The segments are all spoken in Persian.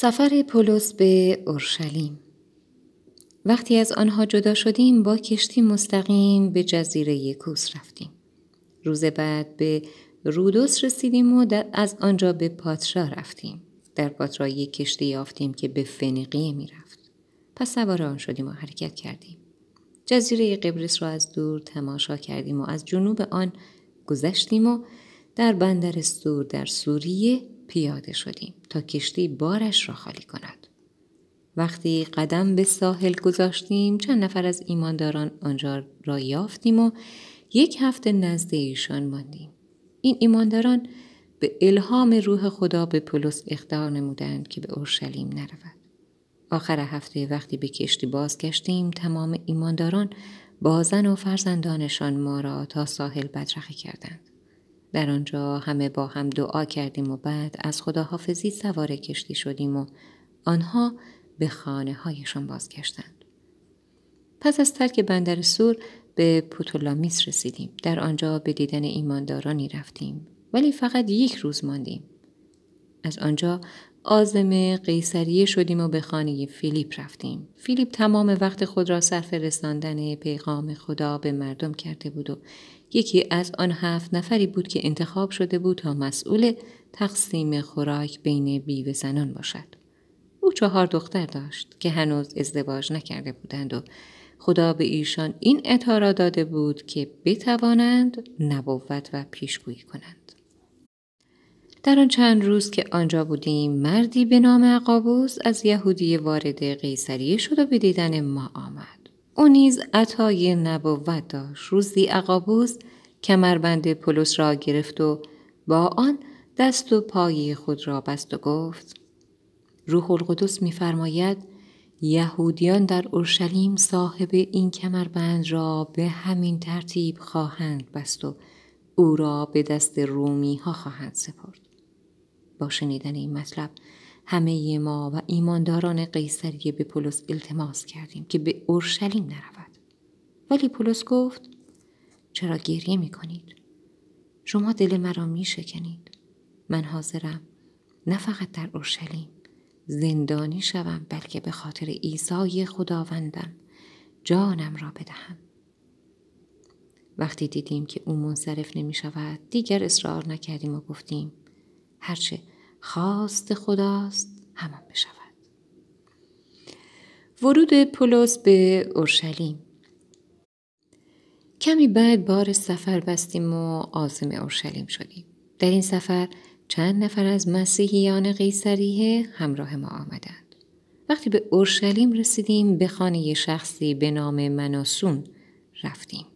سفر پولس به اورشلیم وقتی از آنها جدا شدیم با کشتی مستقیم به جزیره کوس رفتیم. روز بعد به رودوس رسیدیم و از آنجا به پاترا رفتیم. در پاترا یک کشتی یافتیم که به فنیقیه می رفت. پس سوار آن شدیم و حرکت کردیم. جزیره قبرس را از دور تماشا کردیم و از جنوب آن گذشتیم و در بندر سور در سوریه پیاده شدیم تا کشتی بارش را خالی کند. وقتی قدم به ساحل گذاشتیم چند نفر از ایمانداران آنجا را یافتیم و یک هفته نزد ایشان ماندیم. این ایمانداران به الهام روح خدا به پولس اختار نمودند که به اورشلیم نرود. آخر هفته وقتی به کشتی بازگشتیم تمام ایمانداران با زن و فرزندانشان ما را تا ساحل بدرخه کردند. در آنجا همه با هم دعا کردیم و بعد از خداحافظی سوار کشتی شدیم و آنها به خانه هایشان بازگشتند. پس از ترک بندر سور به پوتولامیس رسیدیم. در آنجا به دیدن ایماندارانی رفتیم ولی فقط یک روز ماندیم. از آنجا آزم قیصریه شدیم و به خانه فیلیپ رفتیم. فیلیپ تمام وقت خود را صرف رساندن پیغام خدا به مردم کرده بود و یکی از آن هفت نفری بود که انتخاب شده بود تا مسئول تقسیم خوراک بین بیوه زنان باشد. او چهار دختر داشت که هنوز ازدواج نکرده بودند و خدا به ایشان این اطارا داده بود که بتوانند نبوت و پیشگویی کنند. در آن چند روز که آنجا بودیم مردی به نام عقابوس از یهودی وارد قیصریه شد و به دیدن ما آمد. او نیز عطای نبوت داشت. روزی عقابوس کمربند پولس را گرفت و با آن دست و پای خود را بست و گفت روح القدس میفرماید یهودیان در اورشلیم صاحب این کمربند را به همین ترتیب خواهند بست و او را به دست رومی ها خواهند سپرد. با شنیدن این مطلب همه ما و ایمانداران قیصریه به پولس التماس کردیم که به اورشلیم نرود. ولی پولس گفت چرا گریه می کنید؟ شما دل مرا می شکنید. من حاضرم نه فقط در اورشلیم زندانی شوم بلکه به خاطر عیسی خداوندم جانم را بدهم. وقتی دیدیم که او منصرف نمی شود دیگر اصرار نکردیم و گفتیم هرچه خواست خداست همان بشود. ورود پولس به اورشلیم کمی بعد بار سفر بستیم و آزم اورشلیم شدیم. در این سفر چند نفر از مسیحیان قیصریه همراه ما آمدند. وقتی به اورشلیم رسیدیم به خانه شخصی به نام مناسون رفتیم.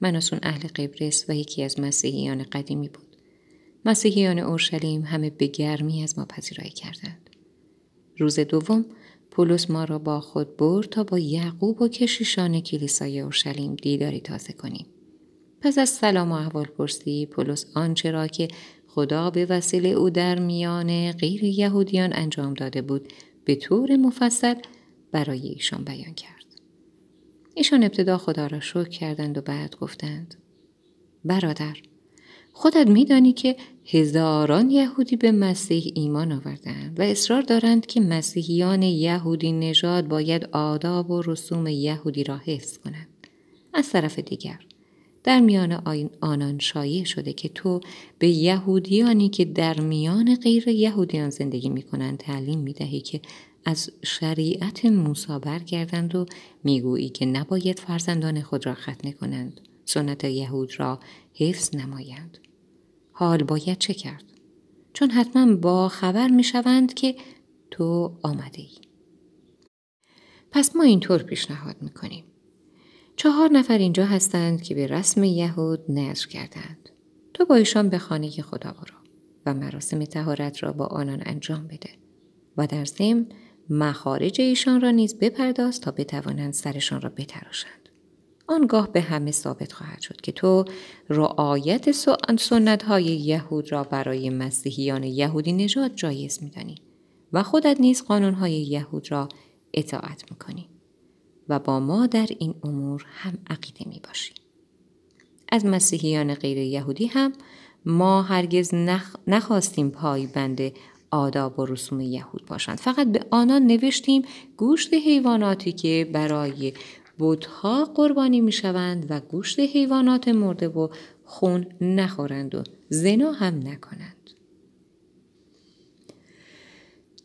مناسون اهل قبرس و یکی از مسیحیان قدیمی بود. مسیحیان اورشلیم همه به گرمی از ما پذیرایی کردند. روز دوم پولس ما را با خود برد تا با یعقوب و کشیشان کلیسای اورشلیم دیداری تازه کنیم. پس از سلام و احوال پرسی پولس آنچه را که خدا به وسیله او در میان غیر یهودیان انجام داده بود به طور مفصل برای ایشان بیان کرد. ایشان ابتدا خدا را شکر کردند و بعد گفتند برادر خودت میدانی که هزاران یهودی به مسیح ایمان آوردند و اصرار دارند که مسیحیان یهودی نژاد باید آداب و رسوم یهودی را حفظ کنند. از طرف دیگر در میان آنان شایع شده که تو به یهودیانی که در میان غیر یهودیان زندگی می کنند تعلیم می دهی که از شریعت موسی برگردند و می‌گویی که نباید فرزندان خود را ختنه کنند سنت یهود را حفظ نمایند حال باید چه کرد چون حتما با خبر می شوند که تو آمده ای. پس ما اینطور پیشنهاد می کنیم. چهار نفر اینجا هستند که به رسم یهود نظر کردند. تو با ایشان به خانه خدا برو و مراسم تهارت را با آنان انجام بده و در ضمن مخارج ایشان را نیز بپرداز تا بتوانند سرشان را بتراشند. آنگاه به همه ثابت خواهد شد که تو رعایت سنت های یهود را برای مسیحیان یهودی نژاد جایز میدانی و خودت نیز قانون های یهود را اطاعت می‌کنی. و با ما در این امور هم عقیده می باشیم. از مسیحیان غیر یهودی هم ما هرگز نخ... نخواستیم پای بند آداب و رسوم یهود باشند فقط به آنان نوشتیم گوشت حیواناتی که برای بودها قربانی می شوند و گوشت حیوانات مرده و خون نخورند و زنا هم نکنند.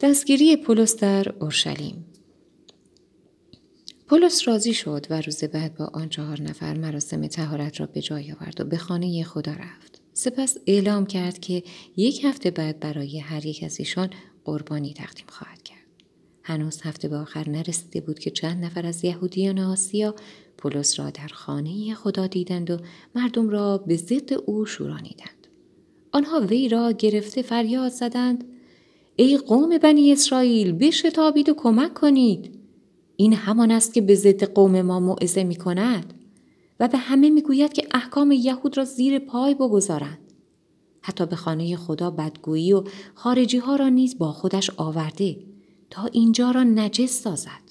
دستگیری پولس در اورشلیم پولس راضی شد و روز بعد با آن چهار نفر مراسم تهارت را به جای آورد و به خانه خدا رفت. سپس اعلام کرد که یک هفته بعد برای هر یک از ایشان قربانی تقدیم خواهد. هنوز هفته به آخر نرسیده بود که چند نفر از یهودیان آسیا پولس را در خانه خدا دیدند و مردم را به ضد او شورانیدند. آنها وی را گرفته فریاد زدند ای قوم بنی اسرائیل بشتابید و کمک کنید این همان است که به ضد قوم ما موعظه می کند و به همه می گوید که احکام یهود را زیر پای بگذارند حتی به خانه خدا بدگویی و خارجی ها را نیز با خودش آورده تا اینجا را نجس سازد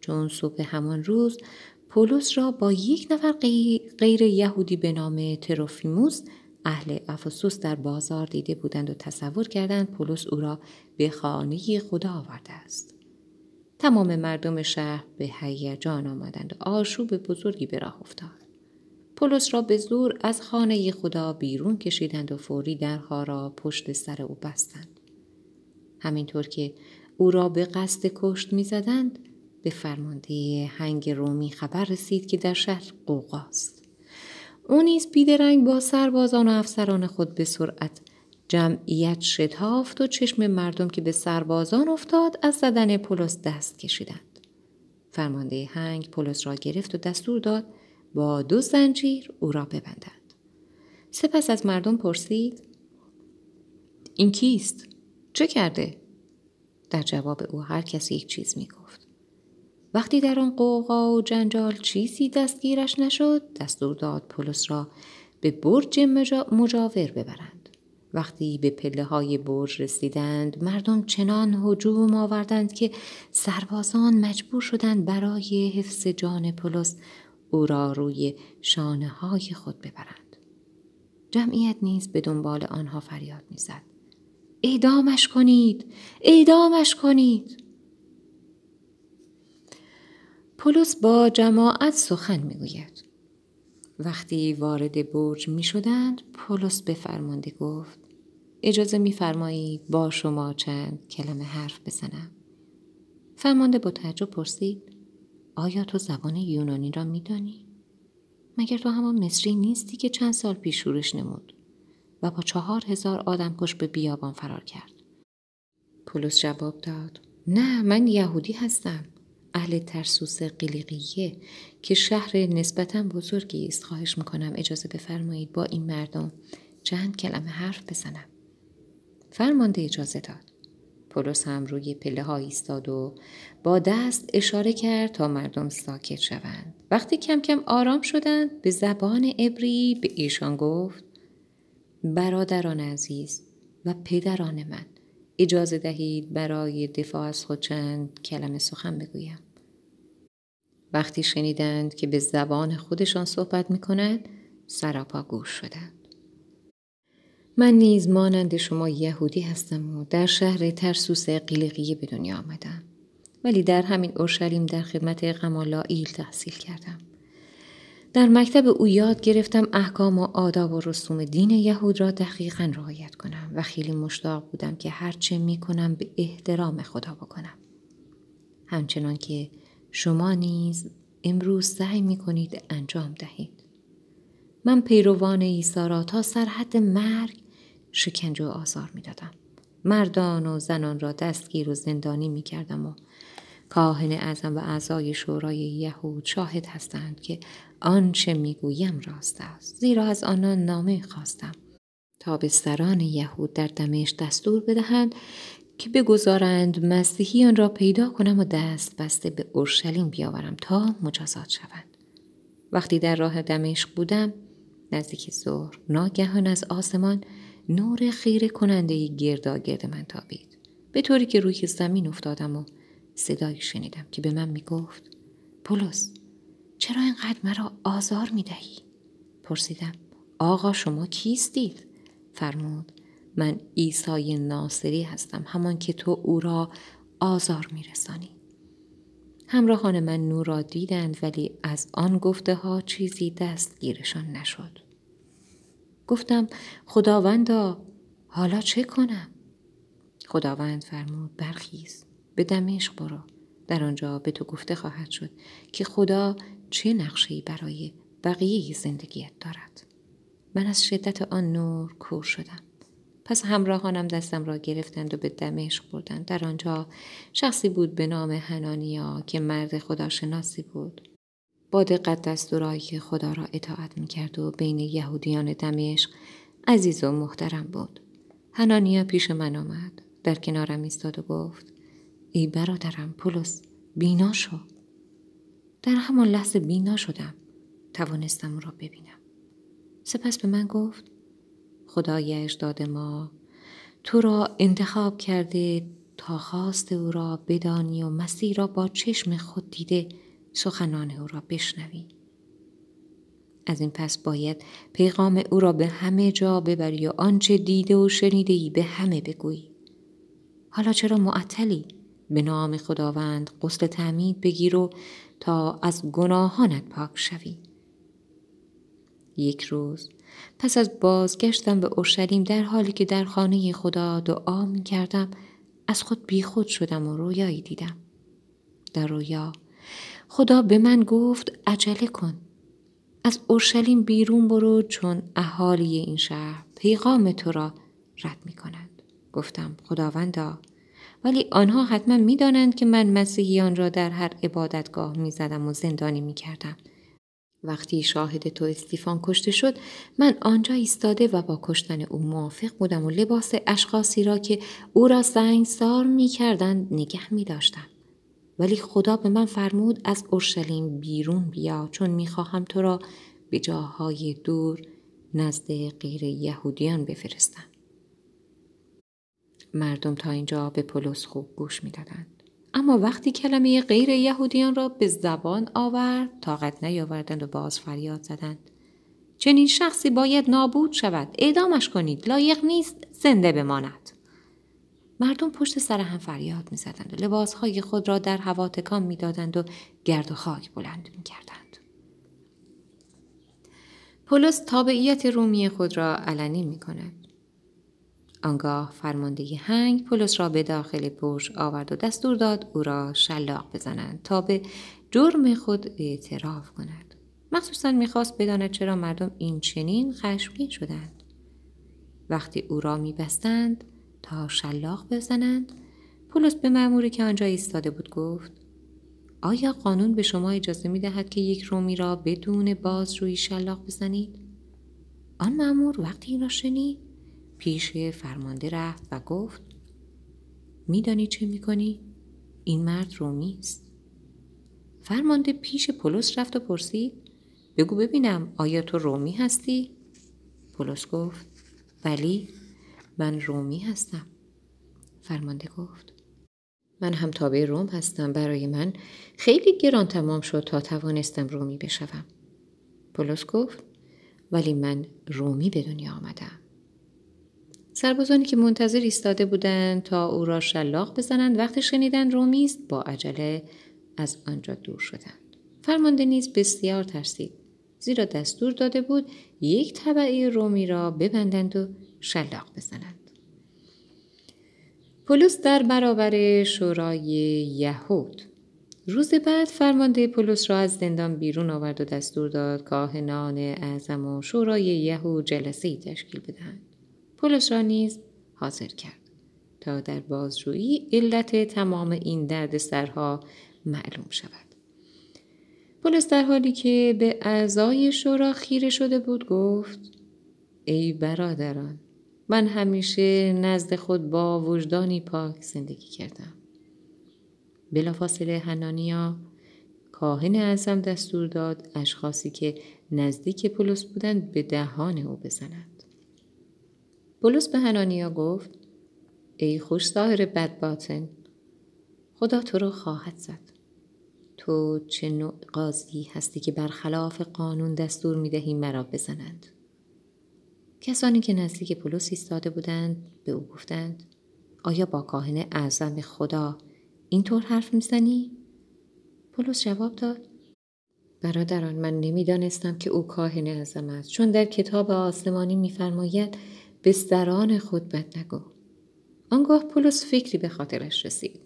چون صبح همان روز پولس را با یک نفر غیر یهودی به نام تروفیموس اهل افسوس در بازار دیده بودند و تصور کردند پولس او را به خانه خدا آورده است. تمام مردم شهر به هیجان آمدند و آشوب بزرگی به راه افتاد. پولس را به زور از خانه خدا بیرون کشیدند و فوری درها را پشت سر او بستند. همینطور که او را به قصد کشت می‌زدند به فرمانده هنگ رومی خبر رسید که در شهر قوقاست. او نیز بیدرنگ با سربازان و افسران خود به سرعت جمعیت شتافت و چشم مردم که به سربازان افتاد از زدن پولس دست کشیدند. فرمانده هنگ پولس را گرفت و دستور داد با دو زنجیر او را ببندند. سپس از مردم پرسید این کیست؟ چه کرده؟ در جواب او هر کسی یک چیز می گفت. وقتی در آن قوقا و جنجال چیزی دستگیرش نشد دستور داد پولس را به برج مجاور ببرند. وقتی به پله های برج رسیدند مردم چنان هجوم آوردند که سربازان مجبور شدند برای حفظ جان پولس او را روی شانه های خود ببرند. جمعیت نیز به دنبال آنها فریاد می‌زد. اعدامش کنید! اعدامش کنید! پولس با جماعت سخن می‌گوید. وقتی وارد برج می شدند پولس به فرمانده گفت اجازه میفرمایید با شما چند کلمه حرف بزنم فرمانده با تعجب پرسید آیا تو زبان یونانی را میدانی مگر تو همان مصری نیستی که چند سال پیش شورش نمود و با چهار هزار آدم کش به بیابان فرار کرد. پولس جواب داد نه من یهودی هستم. اهل ترسوس قلیقیه که شهر نسبتا بزرگی است. خواهش می‌کنم اجازه بفرمایید با این مردم چند کلمه حرف بزنم. فرمانده اجازه داد. پولس هم روی پله ها ایستاد و با دست اشاره کرد تا مردم ساکت شوند. وقتی کم کم آرام شدند به زبان عبری به ایشان گفت برادران عزیز و پدران من اجازه دهید برای دفاع از خود چند کلمه سخن بگویم. وقتی شنیدند که به زبان خودشان صحبت می سراپا گوش شدند. من نیز مانند شما یهودی هستم و در شهر ترسوس قیلقیه به دنیا آمدم. ولی در همین اورشلیم در خدمت غمالائیل تحصیل کردم. در مکتب او یاد گرفتم احکام و آداب و رسوم دین یهود را دقیقا رعایت کنم و خیلی مشتاق بودم که هرچه می کنم به احترام خدا بکنم. همچنان که شما نیز امروز سعی می کنید انجام دهید. من پیروان عیسی را تا سرحد مرگ شکنجه و آزار می دادم. مردان و زنان را دستگیر و زندانی می کردم و کاهن اعظم و اعضای شورای یهود شاهد هستند که آنچه می‌گویم راست است. زیرا از آنان نامه خواستم. تا به سران یهود در دمشق دستور بدهند که بگذارند مسیحیان را پیدا کنم و دست بسته به اورشلیم بیاورم تا مجازات شوند وقتی در راه دمشق بودم نزدیک ظهر ناگهان از آسمان نور خیره کننده گرداگرد من تابید. به طوری که روی زمین افتادم و صدایی شنیدم که به من می گفت پولس چرا اینقدر مرا آزار می دهی؟ پرسیدم. آقا شما کیستید؟ فرمود. من عیسی ناصری هستم همان که تو او را آزار میرسانی. همراهان من نور را دیدند ولی از آن گفته ها چیزی دستگیرشان نشد. گفتم خداوندا حالا چه کنم؟ خداوند فرمود برخیز به دمشق برو. در آنجا به تو گفته خواهد شد که خدا چه نقشه‌ای برای بقیه زندگیت دارد؟ من از شدت آن نور کور شدم. پس همراهانم دستم را گرفتند و به دمشق بردند. در آنجا شخصی بود به نام هنانیا که مرد خداشناسی بود. با دقت دستورایی که خدا را اطاعت می‌کرد و بین یهودیان دمشق عزیز و محترم بود. هنانیا پیش من آمد. در کنارم ایستاد و گفت ای برادرم پولس بینا شو. در همان لحظه بینا شدم. توانستم او را ببینم. سپس به من گفت خدای اجداد ما تو را انتخاب کرده تا خواست او را بدانی و مسیح را با چشم خود دیده سخنان او را بشنوی. از این پس باید پیغام او را به همه جا ببری و آنچه دیده و شنیده ای به همه بگویی. حالا چرا معطلی؟ به نام خداوند قسل تعمید بگیر و تا از گناهانت پاک شوی یک روز پس از بازگشتم به اورشلیم در حالی که در خانه خدا دعا می کردم از خود بیخود شدم و رویایی دیدم. در رویا خدا به من گفت عجله کن. از اورشلیم بیرون برو چون اهالی این شهر پیغام تو را رد می کنند. گفتم خداوندا ولی آنها حتما می دانند که من مسیحیان را در هر عبادتگاه می زدم و زندانی می کردم. وقتی شاهد تو استیفان کشته شد من آنجا ایستاده و با کشتن او موافق بودم و لباس اشخاصی را که او را سنگسار می کردند نگه می داشتم. ولی خدا به من فرمود از اورشلیم بیرون بیا چون می خواهم تو را به جاهای دور نزد غیر یهودیان بفرستم. مردم تا اینجا به پولس خوب گوش می دادند. اما وقتی کلمه غیر یهودیان را به زبان آورد طاقت نیاوردند و باز فریاد زدند. چنین شخصی باید نابود شود. اعدامش کنید. لایق نیست. زنده بماند. مردم پشت سر هم فریاد می‌زدند و لباسهای خود را در هوا تکان می‌دادند و گرد و خاک بلند می‌کردند. پولس تابعیت رومی خود را علنی می کند. آنگاه فرمانده هنگ پولس را به داخل برج آورد و دستور داد او را شلاق بزنند تا به جرم خود اعتراف کند مخصوصا می‌خواست بداند چرا مردم این چنین خشمگین شدند وقتی او را میبستند تا شلاق بزنند پولس به مأموری که آنجا ایستاده بود گفت آیا قانون به شما اجازه می دهد که یک رومی را بدون باز روی شلاق بزنید؟ آن مأمور وقتی این را شنید پیش فرمانده رفت و گفت میدانی چه می‌کنی؟ این مرد رومی است. فرمانده پیش پولس رفت و پرسید بگو ببینم آیا تو رومی هستی؟ پولس گفت ولی من رومی هستم. فرمانده گفت من هم تابع روم هستم برای من خیلی گران تمام شد تا توانستم رومی بشوم. پولس گفت ولی من رومی به دنیا آمدم. سربازانی که منتظر ایستاده بودند تا او را شلاق بزنند وقتی شنیدند رومی با عجله از آنجا دور شدند. فرمانده نیز بسیار ترسید زیرا دستور داده بود یک طبعه رومی را ببندند و شلاق بزنند. پولس در برابر شورای یهود. روز بعد فرمانده پولس را از زندان بیرون آورد و دستور داد کاهنان اعظم و شورای یهود جلسه تشکیل بدهند. پولس را نیز حاضر کرد تا در بازجویی علت تمام این درد سرها معلوم شود. پولس در حالی که به اعضای شورا خیره شده بود گفت ای برادران من همیشه نزد خود با وجدانی پاک زندگی کردم. بلافاصله هنانیا کاهن اعظم دستور داد اشخاصی که نزدیک پولس بودند به دهان او بزنند. بولس به هنانیا گفت ای خوش ظاهر بد باطن خدا تو را خواهد زد تو چه نوع قاضی هستی که برخلاف قانون دستور می دهی مرا بزنند کسانی که نزدیک پولس ایستاده بودند به او گفتند آیا با کاهن اعظم خدا اینطور حرف می‌زنی؟ پولس جواب داد برادران من نمی‌دانستم که او کاهن اعظم است چون در کتاب آسمانی میفرماید بستران خود بد نگو. آنگاه پولس فکری به خاطرش رسید.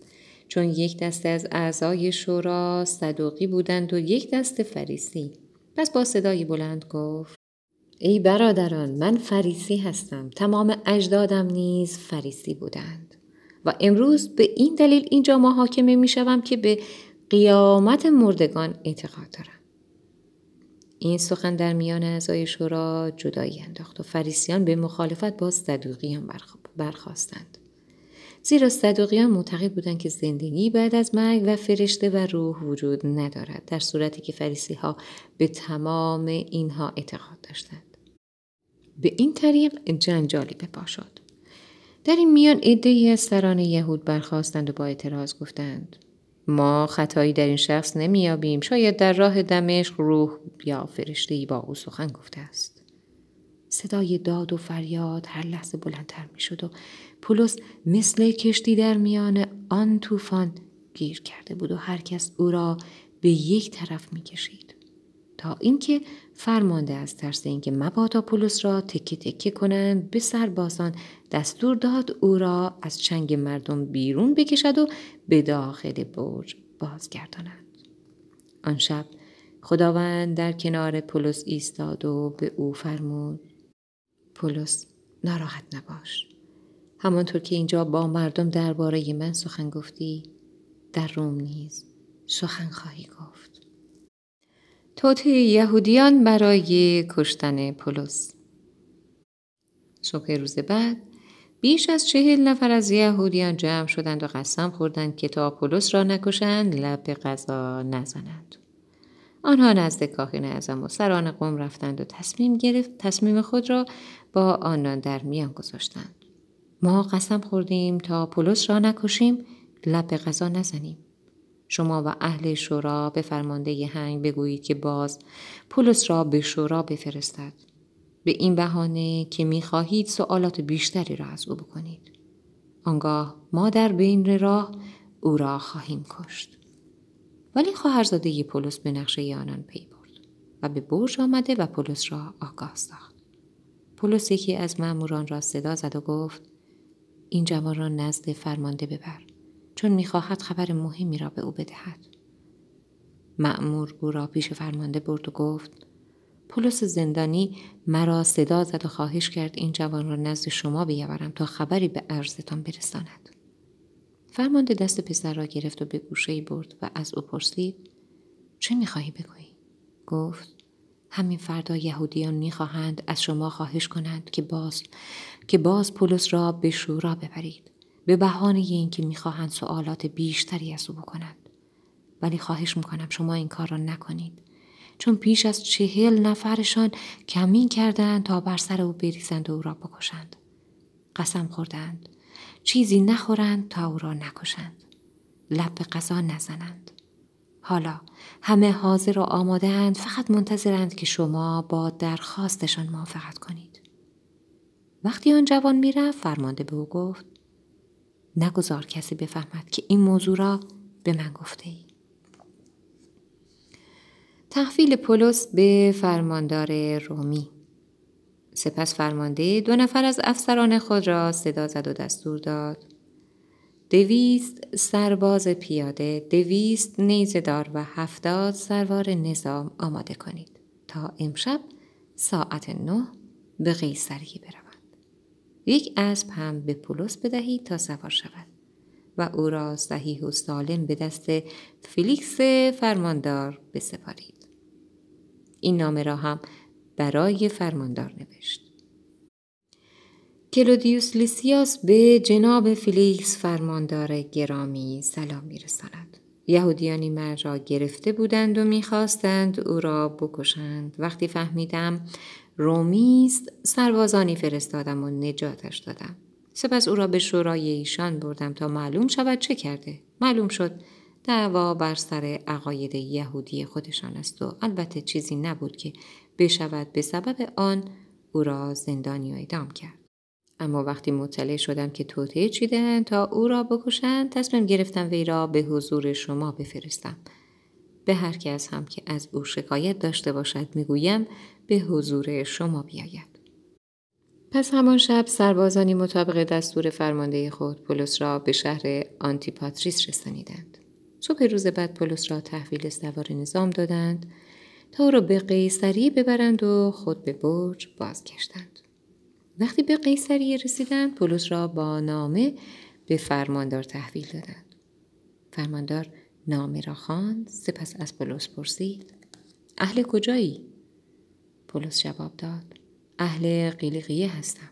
چون یک دسته از اعضای شورا صدوقی بودند و یک دست فریسی. پس با صدایی بلند گفت ای برادران من فریسی هستم. تمام اجدادم نیز فریسی بودند. و امروز به این دلیل اینجا محاکمه می شوم که به قیامت مردگان اعتقاد دارم. این سخن در میان اعضای شورا جدایی انداخت و فریسیان به مخالفت با صدوقیان برخواستند زیرا صدوقیان معتقد بودند که زندگی بعد از مرگ و فرشته و روح وجود ندارد در صورتی که فریسی ها به تمام اینها اعتقاد داشتند. به این طریق جنجالی به پا شد. در این میان عدهای از سران یهود برخواستند و با اعتراض گفتند ما خطایی در این شخص نمیابیم شاید در راه دمشق روح یا فرشته با او سخن گفته است. صدای داد و فریاد هر لحظه بلندتر می‌شد و پولس مثل کشتی در میان آن طوفان گیر کرده بود و هر کس او را به یک طرف می‌کشید. تا اینکه فرمانده از ترس اینکه مبادا پولس را تکه تکه کنند به سربازان دستور داد او را از چنگ مردم بیرون بکشد و به داخل برج بازگردانند آن شب خداوند در کنار پولس ایستاد و به او فرمود پولس ناراحت نباش. همانطور که اینجا با مردم درباره من سخن گفتی در روم نیز سخن خواهی گفت. توطعه یهودیان برای کشتن پولس. صبح روز بعد بیش از چهل نفر از یهودیان جمع شدند و قسم خوردند که تا پولس را نکشند لب به غذا نزنند آنها نزد کاهن اعظم و سران قوم رفتند و تصمیم گرفت تصمیم خود را با آنان در میان گذاشتند. ما قسم خوردیم تا پولس را نکشیم لب به غذا نزنیم. شما و اهل شورا به فرمانده هنگ بگویید که باز پولس را به شورا بفرستد. به این بهانه که می‌خواهید سوالات بیشتری را از او بکنید. آنگاه ما در بین راه او را خواهیم کشت. ولی خواهرزاده پولس به نقشه آنان پی برد و به برج آمده و پولس را آگاه ساخت. پولس یکی از ماموران را صدا زد و گفت این جوان را نزد فرمانده ببر. چون می‌خواهد خبر مهمی را به او بدهد. معمور او را پیش فرمانده برد و گفت پولس زندانی مرا صدا زد و خواهش کرد این جوان را نزد شما بیاورم تا خبری به عرضتان برساند. فرمانده دست پسر را گرفت و به گوشه برد و از او پرسید چه می‌خواهی بگویی؟ گفت همین فردا یهودیان می‌خواهند از شما خواهش کنند که باز که باز پولس را به شورا ببرید. به بهانه اینکه می‌خواهند سوالات بیشتری از او بکنند. ولی خواهش می‌کنم شما این کار را نکنید. چون پیش از چهل نفرشان کمین کردند تا بر سر او بریزند و او را بکشند. قسم خوردند چیزی نخورند تا او را نکشند. لب به غذا نزنند. حالا همه حاضر و آمادهاند فقط منتظرند که شما با درخواستشان موافقت کنید. وقتی آن جوان می‌رفت فرمانده به او گفت نگذار کسی بفهمد که این موضوع را به من گفته ای. تحویل پولس به فرماندار رومی. سپس فرمانده دو نفر از افسران خود را صدا زد و دستور داد. دویست سرباز پیاده دویست نیزدار و هفتاد سروار نظام آماده کنید تا امشب ساعت نه به قیصریه بروند یک اسب هم به پولس بدهید تا سوار شود. و او را صحیح و سالم به دست فیلیکس فرماندار بسپارید. این نامه را هم برای فرماندار نوشت. کلودیوس لیسیاس به جناب فیلیکس فرماندار گرامی سلام میرساند. یهودیانی مرد را گرفته بودند و می‌خواستند او را بکشند. وقتی فهمیدم رومی است سربازانی فرستادم و نجاتش دادم. سپس او را به شورای ایشان بردم تا معلوم شود چه کرده. معلوم شد دعوا بر سر عقاید یهودی خودشان است و البته چیزی نبود که بشود به سبب آن او را زندانی و ادام کرد. اما وقتی مطلع شدم که توطعه چیدن تا او را بکشند تصمیم گرفتم وی را به حضور شما بفرستم. به هر کس هم که از او شکایت داشته باشد می‌گویم به حضور شما بیاید. پس همان شب سربازانی مطابق دستور فرمانده خود پولس را به شهر آنتیپاتریس رسانیدند. صبح روز بعد پولس را تحویل سوار نظام دادند تا او را به قیصری ببرند و خود به برج بازگشتند. وقتی به قیصریه رسیدند پولس را با نامه به فرماندار تحویل دادند. فرماندار نامه را خواند. سپس از پولس پرسید اهل کجایی؟ پولس جواب داد اهل قیلیقیه هستم.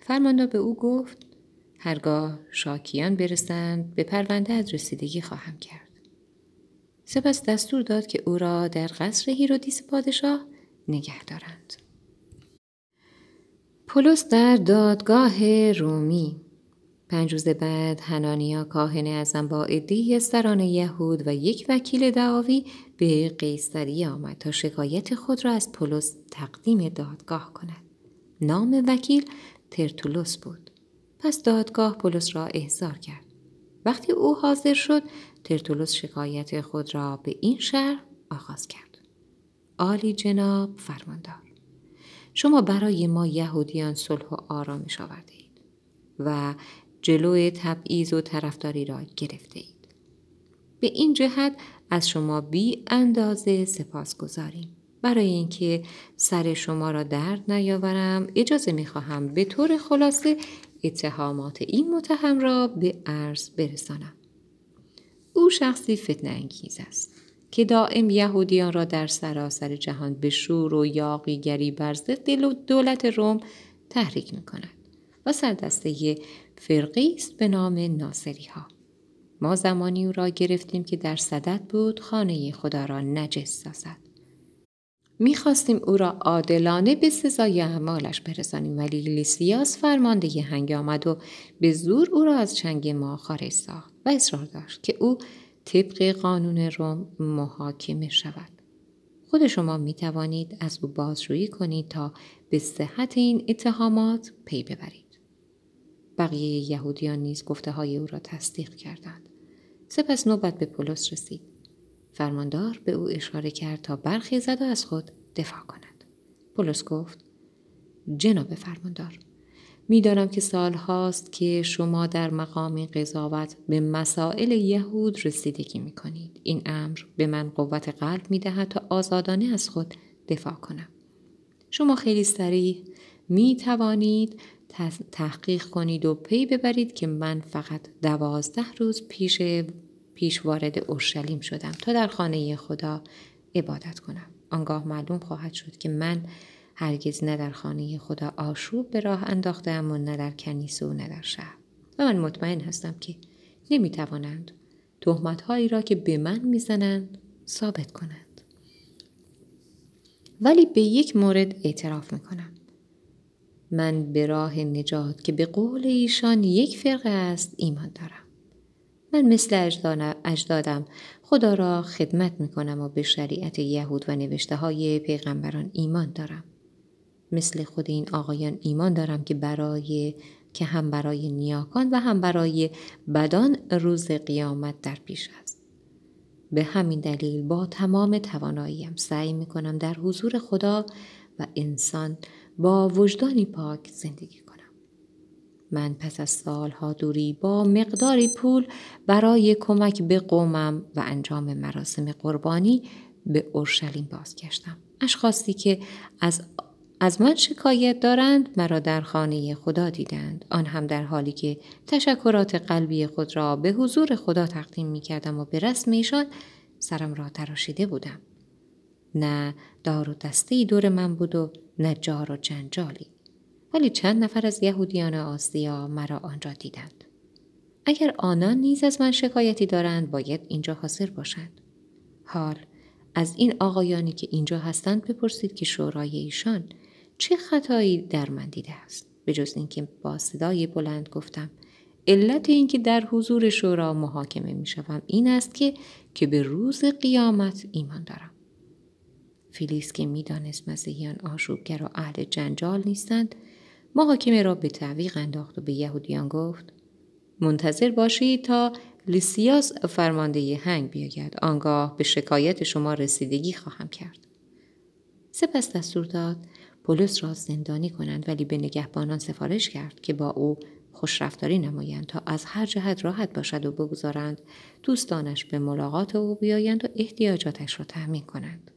فرماندار به او گفت هرگاه شاکیان برسند به پرونده‌ات رسیدگی خواهم کرد. سپس دستور داد که او را در قصر هیرودیس پادشاه نگه دارند. پولس در دادگاه رومی پنج روز بعد هنانیا کاهن ازم با عدهای سران یهود و یک وکیل دعاوی به قیصری آمد تا شکایت خود را از پولس تقدیم دادگاه کند. نام وکیل ترتولوس بود. پس دادگاه پولس را احضار کرد. وقتی او حاضر شد ترتولوس شکایت خود را به این شهر آغاز کرد. عالی جناب فرماندار شما برای ما یهودیان صلح و آرامش آورده اید و جلوی تبعیض و طرفداری را گرفته اید. به این جهت از شما بی اندازه سپاس گذاریم. برای اینکه سر شما را درد نیاورم اجازه می خواهم به طور خلاصه اتهامات این متهم را به عرض برسانم. او شخصی فتنه انگیز است. که دائم یهودیان را در سراسر جهان به شور و یاقیگری بر ضد دولت روم تحریک می کند و سردسته فرقی است به نام ناصری ها. ما زمانی او را گرفتیم که در صدد بود خانه خدا را نجس سازد. می‌خواستیم او را عادلانه به سزای اعمالش برسانیم ولی لیسیاس فرمانده هنگ آمد و به زور او را از چنگ ما خارج ساخت و اصرار داشت که او طبق قانون روم محاکمه شود. خود شما می توانید از او بازجویی کنید تا به صحت این اتهامات پی ببرید. بقیه یهودیان نیز گفته های او را تصدیق کردند. سپس نوبت به پولس رسید. فرماندار به او اشاره کرد تا برخیزد و از خود دفاع کند. پولس گفت جناب فرماندار می‌دانم که سال هاست که شما در مقام قضاوت به مسائل یهود رسیدگی می کنید. این امر به من قوت قلب می دهد تا آزادانه از خود دفاع کنم. شما خیلی سریع می توانید تحقیق کنید و پی ببرید که من فقط دوازده روز پیش پیش وارد اورشلیم شدم. تا در خانه خدا عبادت کنم. آنگاه معلوم خواهد شد که من هرگز نه در خانه خدا آشوب به راه انداختم و نه در کنیسه و نه در شهر. و من مطمئن هستم که نمی‌توانند تهمتهایی را که به من می‌زنند ثابت کنند. ولی به یک مورد اعتراف می‌کنم. من به راه نجات که به قول ایشان یک فرقه است ایمان دارم من مثل اجدادم خدا را خدمت می کنم و به شریعت یهود و نوشته های پیغمبران ایمان دارم. مثل خود این آقایان ایمان دارم که برای که هم برای نیاکان و هم برای بدان روز قیامت در پیش است. به همین دلیل با تمام تواناییم سعی می کنم در حضور خدا و انسان با وجدانی پاک زندگی کنم. من پس از سالها دوری با مقداری پول برای کمک به قومم و انجام مراسم قربانی به اورشلیم بازگشتم. اشخاصی که از از من شکایت دارند مرا در خانه خدا دیدند آن هم در حالی که تشکرات قلبی خود را به حضور خدا تقدیم می کردم و به رسم ایشان سرم را تراشیده بودم نه دار و دسته دور من بود و نه جار و جنجالی. ولی چند نفر از یهودیان آسیا مرا آنجا دیدند. اگر آنان نیز از من شکایتی دارند باید اینجا حاضر باشند. حال از این آقایانی که اینجا هستند بپرسید که شورای ایشان چه خطایی در من دیده است. به جز اینکه با صدای بلند گفتم علت اینکه در حضور شورا محاکمه می شوم این است که که به روز قیامت ایمان دارم. فیلیس که می‌دانست مسیحیان آشوبگر و اهل جنجال نیستند محاکمه را به تعویق انداخت و به یهودیان گفت منتظر باشید تا لیسیاس فرمانده هنگ بیاید آنگاه به شکایت شما رسیدگی خواهم کرد. سپس دستور داد پولس را زندانی کنند ولی به نگهبانان سفارش کرد که با او خوشرفتاری نمایند تا از هر جهت راحت باشد و بگذارند دوستانش به ملاقات او بیایند و احتیاجاتش را تأمین کنند.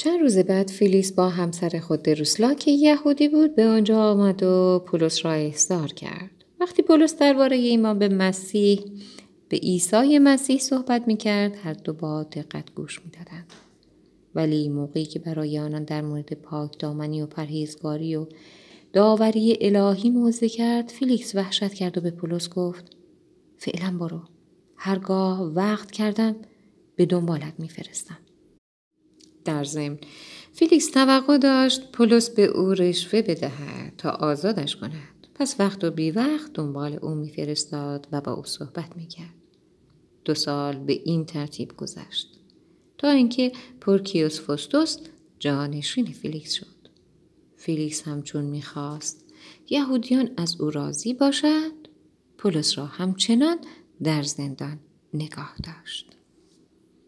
چند روز بعد فیلیس با همسر خود دروسلا که یهودی بود به آنجا آمد و پولس را احضار کرد. وقتی پولس درباره ایمان به مسیح به عیسی مسیح صحبت می کرد هر دو با دقت گوش می دادند. ولی موقعی که برای آنان در مورد پاک دامنی و پرهیزگاری و داوری الهی موزه کرد فیلیکس وحشت کرد و به پولس گفت فعلا برو. هرگاه وقت کردم به دنبالت میفرستم. در ضمن. فیلیکس توقع داشت پولس به او رشوه بدهد تا آزادش کند. پس وقت و بی وقت دنبال او میفرستاد و با او صحبت می‌کرد. دو سال به این ترتیب گذشت. تا اینکه پورکیوس فستوس جانشین فیلیکس شد. فیلیکس هم چون می‌خواست یهودیان از او راضی باشد پولس را همچنان در زندان نگاه داشت.